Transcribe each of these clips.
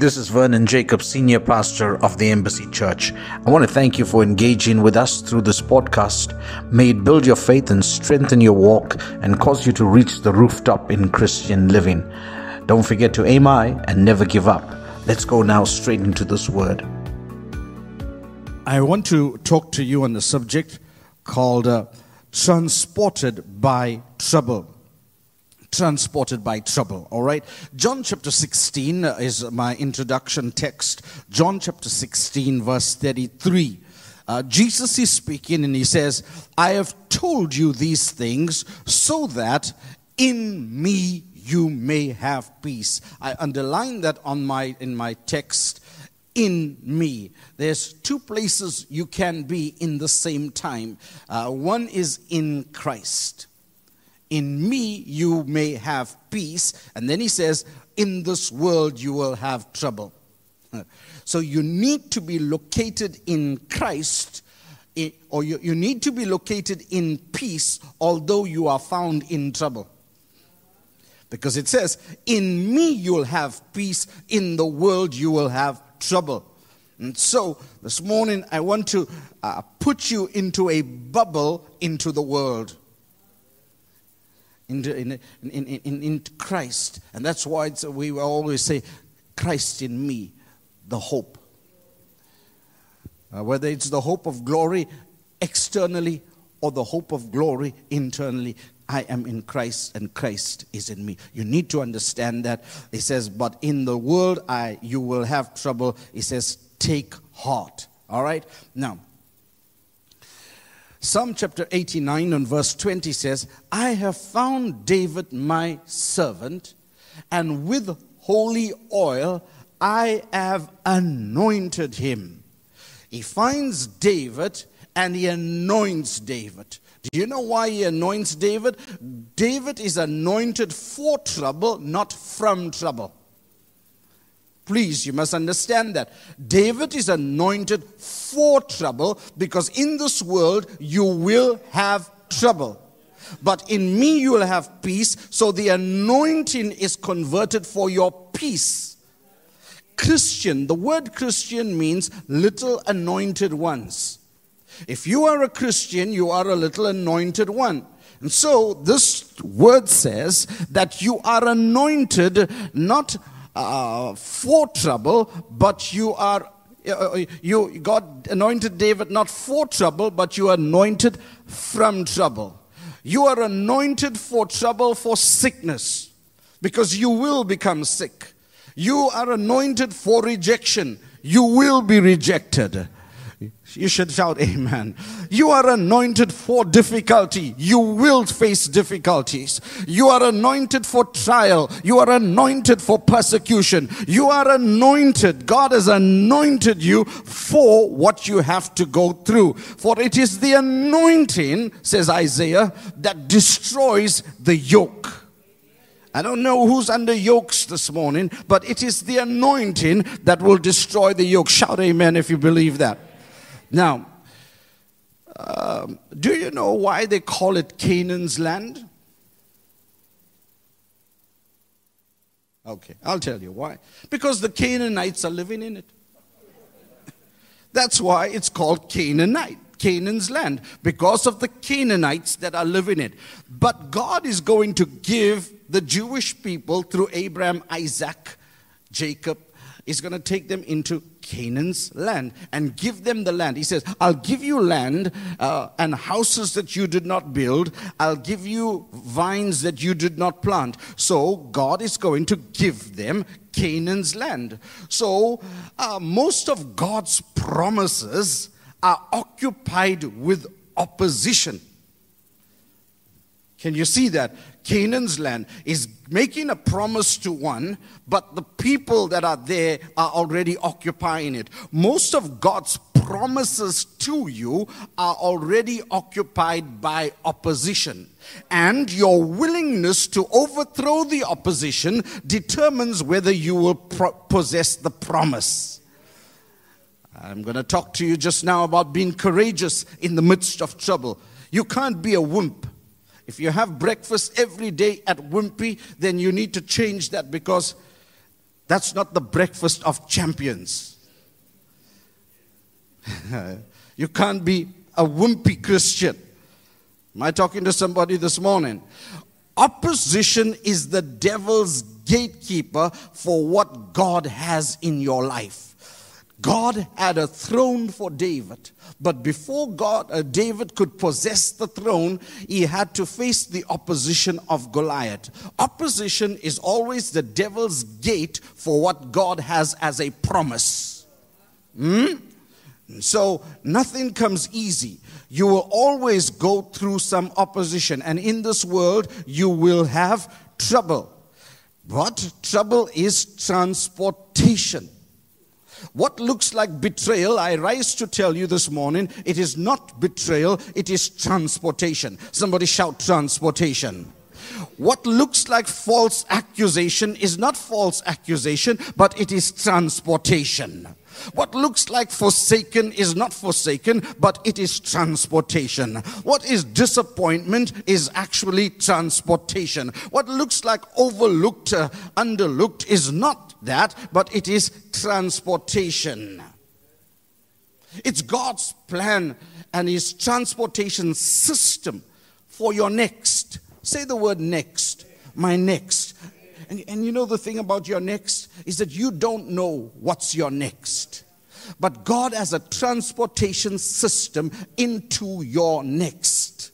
This is Vernon Jacob, Senior Pastor of the Embassy Church. I want to thank you for engaging with us through this podcast. May it build your faith and strengthen your walk and cause you to reach the rooftop in Christian living. Don't forget to aim high and never give up. Let's go now straight into this word. I want to talk to you on the subject called uh, Transported by Trouble transported by trouble. All right. John chapter 16 is my introduction text. John chapter 16, verse 33. Uh, Jesus is speaking and he says, I have told you these things so that in me you may have peace. I underline that on my in my text in me. There's two places you can be in the same time. Uh, one is in Christ in me you may have peace. And then he says, In this world you will have trouble. So you need to be located in Christ, or you, need to be located in peace, although you are found in trouble. Because it says, In me you'll have peace, in the world you will have trouble. And so this morning I want to uh, put you into a bubble into the world in, in, in, in Christ. And that's why we always say, Christ in me, the hope. Uh, whether it's the hope of glory externally or the hope of glory internally, I am in Christ and Christ is in me. You need to understand that. He says, but in the world I you will have trouble. He says, take heart. All right? Now, Psalm chapter 89 and verse 20 says, I have found David my servant, and with holy oil I have anointed him. He finds David and he anoints David. Do you know why he anoints David? David is anointed for trouble, not from trouble. Please, you must understand that. David is anointed for trouble because in this world you will have trouble. But in me you will have peace. So the anointing is converted for your peace. Christian, the word Christian means little anointed ones. If you are a Christian, you are a little anointed one. And so this word says that you are anointed not uh, for trouble, but you are uh, uh, you God anointed David not for trouble, but you are anointed from trouble. You are anointed for trouble for sickness because you will become sick. You are anointed for rejection. You will be rejected. You should shout amen. You are anointed for difficulty. You will face difficulties. You are anointed for trial. You are anointed for persecution. You are anointed. God has anointed you for what you have to go through. For it is the anointing, says Isaiah, that destroys the yoke. I don't know who's under yokes this morning, but it is the anointing that will destroy the yoke. Shout amen if you believe that. Now, um, do you know why they call it Canaan's land? Okay, I'll tell you why. Because the Canaanites are living in it. That's why it's called Canaanite, Canaan's land, because of the Canaanites that are living it. But God is going to give the Jewish people through Abraham, Isaac, Jacob, is going to take them into Canaan's land and give them the land. He says, I'll give you land uh, and houses that you did not build. I'll give you vines that you did not plant. So God is going to give them Canaan's land. So uh, most of God's promises are occupied with opposition. Can you see that? Canaan's land is making a promise to one, but the people that are there are already occupying it. Most of God's promises to you are already occupied by opposition. And your willingness to overthrow the opposition determines whether you will pro- possess the promise. I'm going to talk to you just now about being courageous in the midst of trouble. You can't be a wimp. If you have breakfast every day at Wimpy, then you need to change that because That's not the breakfast of champions. you can't be a wimpy Christian. Am I talking to somebody this morning? Opposition is the devil's gatekeeper for what God has in your life. God had a throne for David, but before God, uh, David could possess the throne, he had to face the opposition of Goliath. Opposition is always the devil's gate for what God has as a promise. Hmm? So nothing comes easy. You will always go through some opposition, and in this world, you will have trouble. But trouble is transportation. What looks like betrayal, I rise to tell you this morning, it is not betrayal, it is transportation. Somebody shout transportation. What looks like false accusation is not false accusation, but it is transportation. What looks like forsaken is not forsaken, but it is transportation. What is disappointment is actually transportation. What looks like overlooked, uh, underlooked is not that, but it is transportation. It's God's plan and His transportation system for your next. Say the word next. My next. And, and you know the thing about your next is that you don't know what's your next. But God has a transportation system into your next.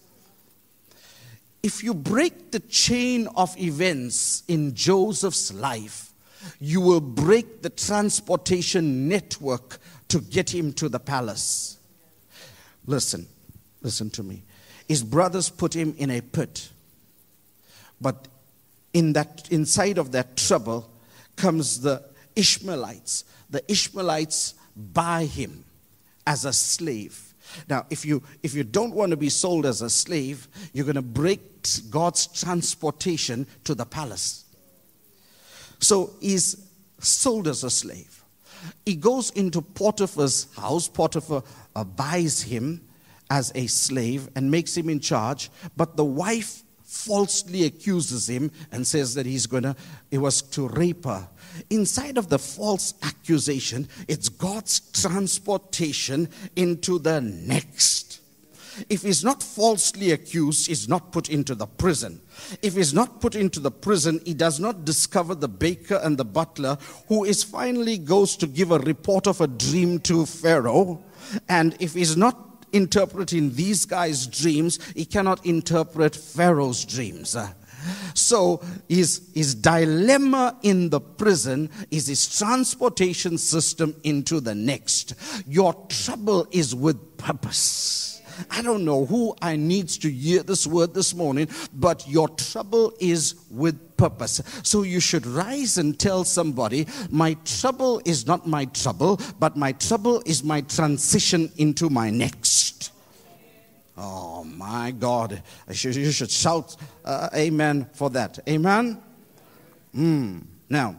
If you break the chain of events in Joseph's life, you will break the transportation network to get him to the palace. Listen, listen to me. His brothers put him in a pit. But in that inside of that trouble comes the Ishmaelites. The Ishmaelites buy him as a slave. Now, if you if you don't want to be sold as a slave, you're going to break God's transportation to the palace. So he's sold as a slave. He goes into Potiphar's house. Potiphar uh, buys him as a slave and makes him in charge. But the wife falsely accuses him and says that he's going to, it was to rape her. Inside of the false accusation, it's God's transportation into the next. If he's not falsely accused, he's not put into the prison. If he's not put into the prison, he does not discover the baker and the butler, who is finally goes to give a report of a dream to Pharaoh. And if he's not interpreting these guys' dreams, he cannot interpret Pharaoh's dreams. So his, his dilemma in the prison is his transportation system into the next. Your trouble is with purpose. I don't know who I needs to hear this word this morning, but your trouble is with purpose. So you should rise and tell somebody, my trouble is not my trouble, but my trouble is my transition into my next. Oh my God. You should shout uh, amen for that. Amen? Mm. Now,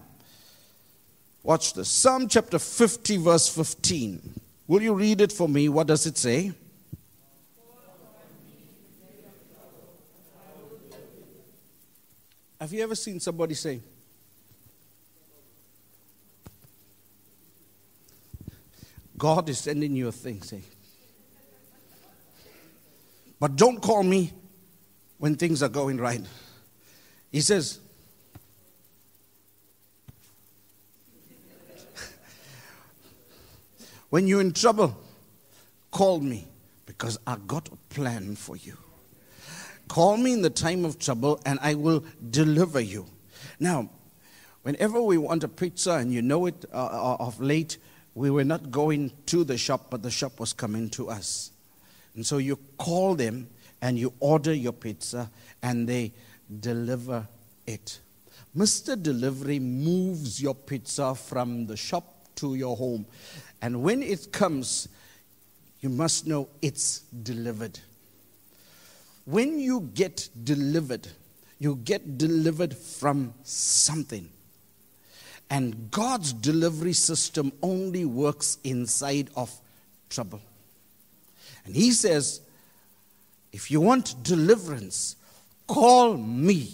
watch this. Psalm chapter 50, verse 15. Will you read it for me? What does it say? Have you ever seen somebody say, God is sending you a thing, say, but don't call me when things are going right. He says, when you're in trouble, call me because I got a plan for you. Call me in the time of trouble and I will deliver you. Now, whenever we want a pizza, and you know it uh, uh, of late, we were not going to the shop, but the shop was coming to us. And so you call them and you order your pizza and they deliver it. Mr. Delivery moves your pizza from the shop to your home. And when it comes, you must know it's delivered. When you get delivered, you get delivered from something. And God's delivery system only works inside of trouble. And He says, if you want deliverance, call me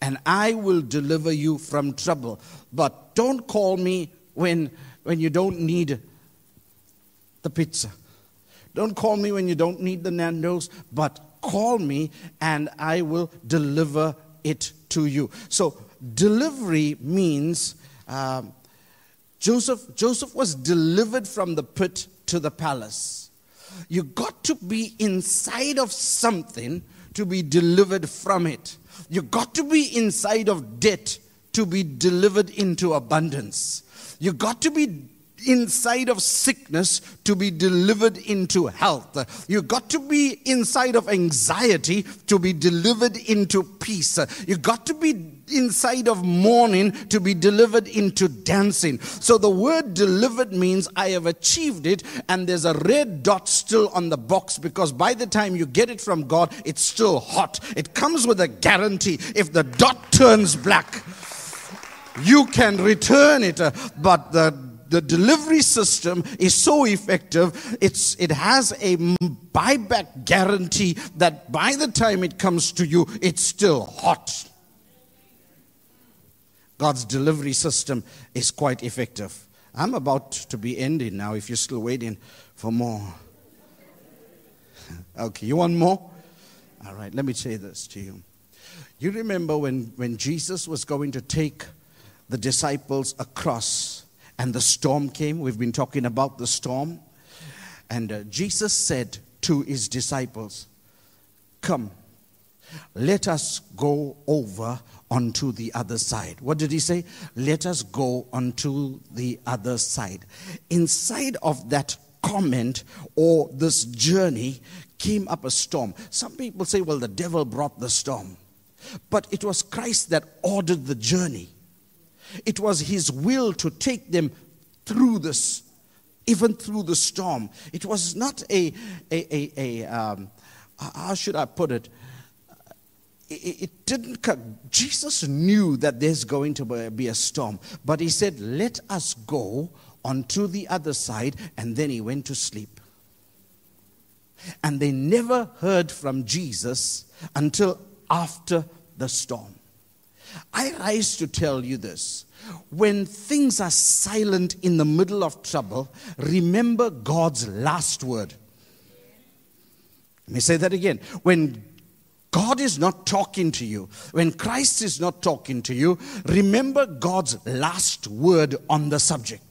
and I will deliver you from trouble. But don't call me when, when you don't need the pizza. Don't call me when you don't need the Nando's, but call me and I will deliver it to you. So, delivery means um, Joseph, Joseph was delivered from the pit to the palace. You got to be inside of something to be delivered from it. You got to be inside of debt to be delivered into abundance. You got to be inside of sickness to be delivered into health. You got to be inside of anxiety to be delivered into peace. You got to be inside of mourning to be delivered into dancing. So the word delivered means I have achieved it, and there's a red dot still on the box because by the time you get it from God, it's still hot. It comes with a guarantee. If the dot turns black, you can return it, uh, but the the delivery system is so effective, it's, it has a buyback guarantee that by the time it comes to you, it's still hot. God's delivery system is quite effective. I'm about to be ending now if you're still waiting for more. Okay, you want more? All right, let me say this to you. You remember when, when Jesus was going to take the disciples across and the storm came. We've been talking about the storm. And uh, Jesus said to his disciples, Come, let us go over onto the other side. What did he say? Let us go onto the other side. Inside of that comment or this journey came up a storm. Some people say, well, the devil brought the storm. But it was Christ that ordered the journey. It was his will to take them through this, even through the storm. It was not a, a, a, a um, how should I put it? It, didn't come. Jesus knew that there's going to be a storm, but he said, Let us go onto the other side, and then he went to sleep. And they never heard from Jesus until after the storm. I rise to tell you this. When things are silent in the middle of trouble, remember God's last word. Let me say that again. When God is not talking to you, when Christ is not talking to you, remember God's last word on the subject.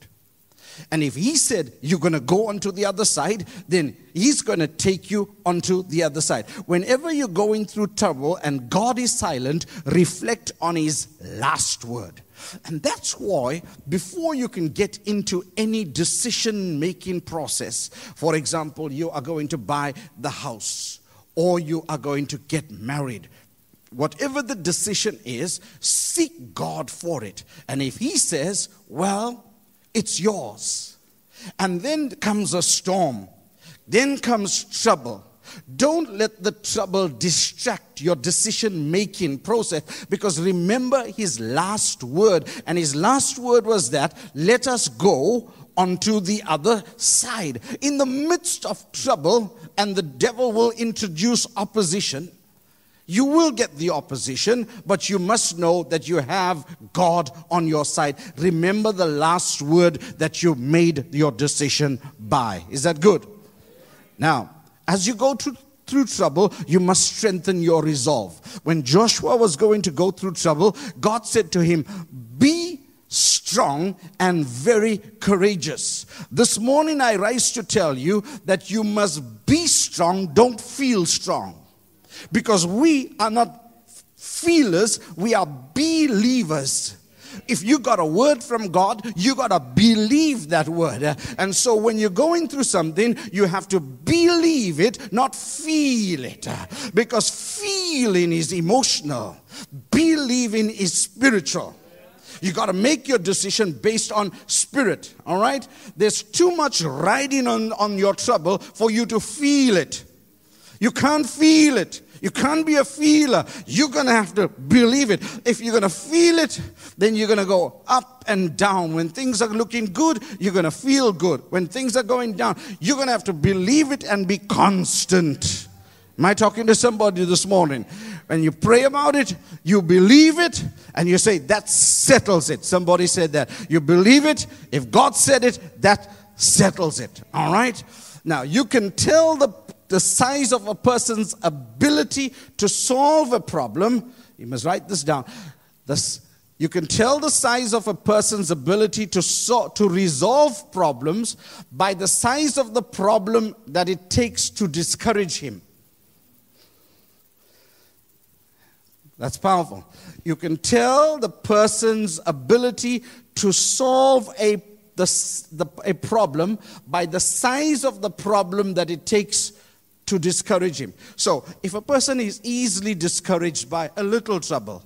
And if he said you're going to go onto the other side, then he's going to take you onto the other side. Whenever you're going through trouble and God is silent, reflect on his last word. And that's why, before you can get into any decision making process, for example, you are going to buy the house or you are going to get married, whatever the decision is, seek God for it. And if He says, well, it's yours. And then comes a storm, then comes trouble. Don't let the trouble distract your decision making process because remember his last word. And his last word was that let us go onto the other side. In the midst of trouble, and the devil will introduce opposition, you will get the opposition, but you must know that you have God on your side. Remember the last word that you made your decision by. Is that good? Now, as you go through, through trouble, you must strengthen your resolve. When Joshua was going to go through trouble, God said to him, Be strong and very courageous. This morning, I rise to tell you that you must be strong, don't feel strong. Because we are not feelers, we are believers. If you got a word from God, you got to believe that word. And so when you're going through something, you have to believe it, not feel it. Because feeling is emotional, believing is spiritual. You got to make your decision based on spirit, all right? There's too much riding on, on your trouble for you to feel it. You can't feel it. You can't be a feeler. You're going to have to believe it. If you're going to feel it, then you're going to go up and down. When things are looking good, you're going to feel good. When things are going down, you're going to have to believe it and be constant. Am I talking to somebody this morning? when you pray about it, you believe it, and you say, that settles it. Somebody said that. You believe it. If God said it, that settles it. All right? Now, you can tell the, the size of a person's ability to solve a problem. You must write this down. This, you can tell the size of a person's ability to, so, to resolve problems by the size of the problem that it takes to discourage him. That's powerful. You can tell the person's ability to solve a, the, the, a problem by the size of the problem that it takes to discourage him. So, if a person is easily discouraged by a little trouble,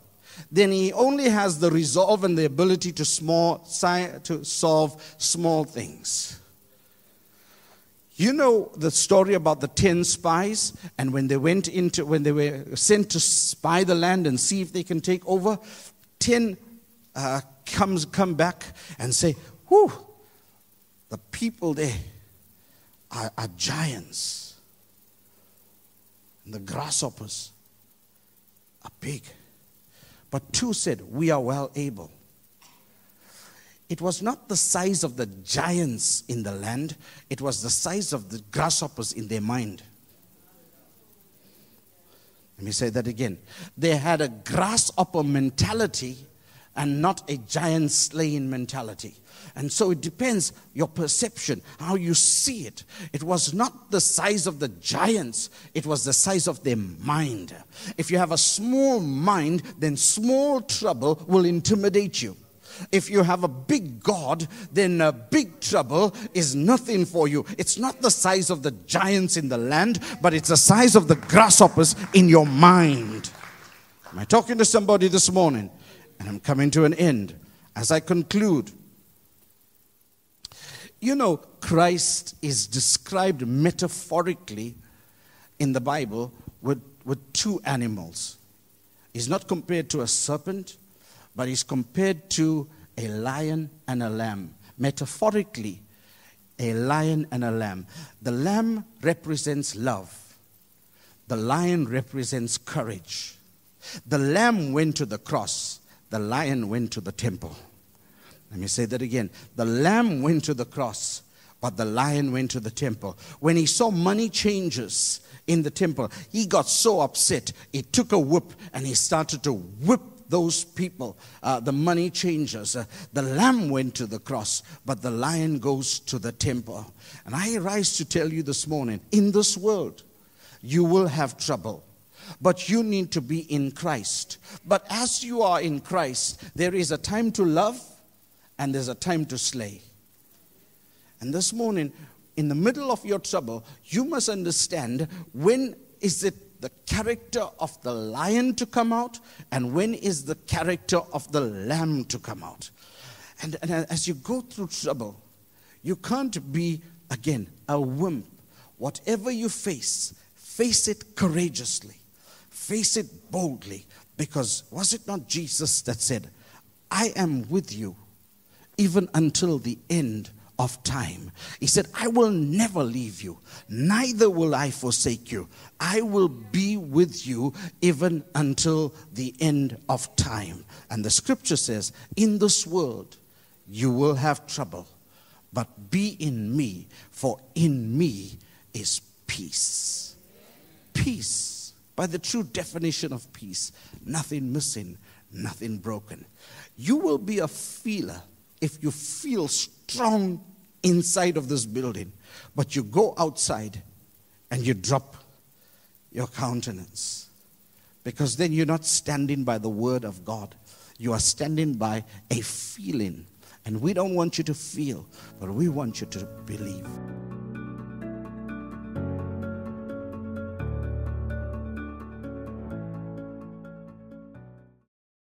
then he only has the resolve and the ability to, small, to solve small things. You know the story about the 10 spies and when they went into when they were sent to spy the land and see if they can take over 10 uh, comes come back and say, "Whew, the people there are, are giants. And the grasshoppers are big." But two said, We are well able. It was not the size of the giants in the land, it was the size of the grasshoppers in their mind. Let me say that again. They had a grasshopper mentality and not a giant slaying mentality. And so it depends your perception, how you see it. It was not the size of the giants, it was the size of their mind. If you have a small mind, then small trouble will intimidate you. If you have a big God, then a big trouble is nothing for you. It's not the size of the giants in the land, but it's the size of the grasshoppers in your mind. Am I talking to somebody this morning? And I'm coming to an end. As I conclude, you know, Christ is described metaphorically in the Bible with, with two animals. He's not compared to a serpent, but he's compared to a lion and a lamb. Metaphorically, a lion and a lamb. The lamb represents love, the lion represents courage. The lamb went to the cross, the lion went to the temple. Let me say that again. The lamb went to the cross, but the lion went to the temple. When he saw money changes in the temple, he got so upset. He took a whip and he started to whip those people, uh, the money changers. Uh, the lamb went to the cross, but the lion goes to the temple. And I rise to tell you this morning in this world, you will have trouble. But you need to be in Christ. But as you are in Christ, there is a time to love and there's a time to slay. And this morning, in the middle of your trouble, you must understand when is it the character of the lion to come out and when is the character of the lamb to come out. And, and as you go through trouble, you can't be, again, a wimp. Whatever you face, face it courageously, face it boldly. Because was it not Jesus that said, I am with you even until the end of time. He said, I will never leave you, neither will I forsake you. I will be with you even until the end of time. And the scripture says, In this world you will have trouble, but be in me, for in me is peace. Peace, by the true definition of peace, nothing missing, nothing broken. You will be a feeler if you feel strong inside of this building, but you go outside and you drop your countenance. Because then you're not standing by the word of God, you are standing by a feeling. And we don't want you to feel, but we want you to believe.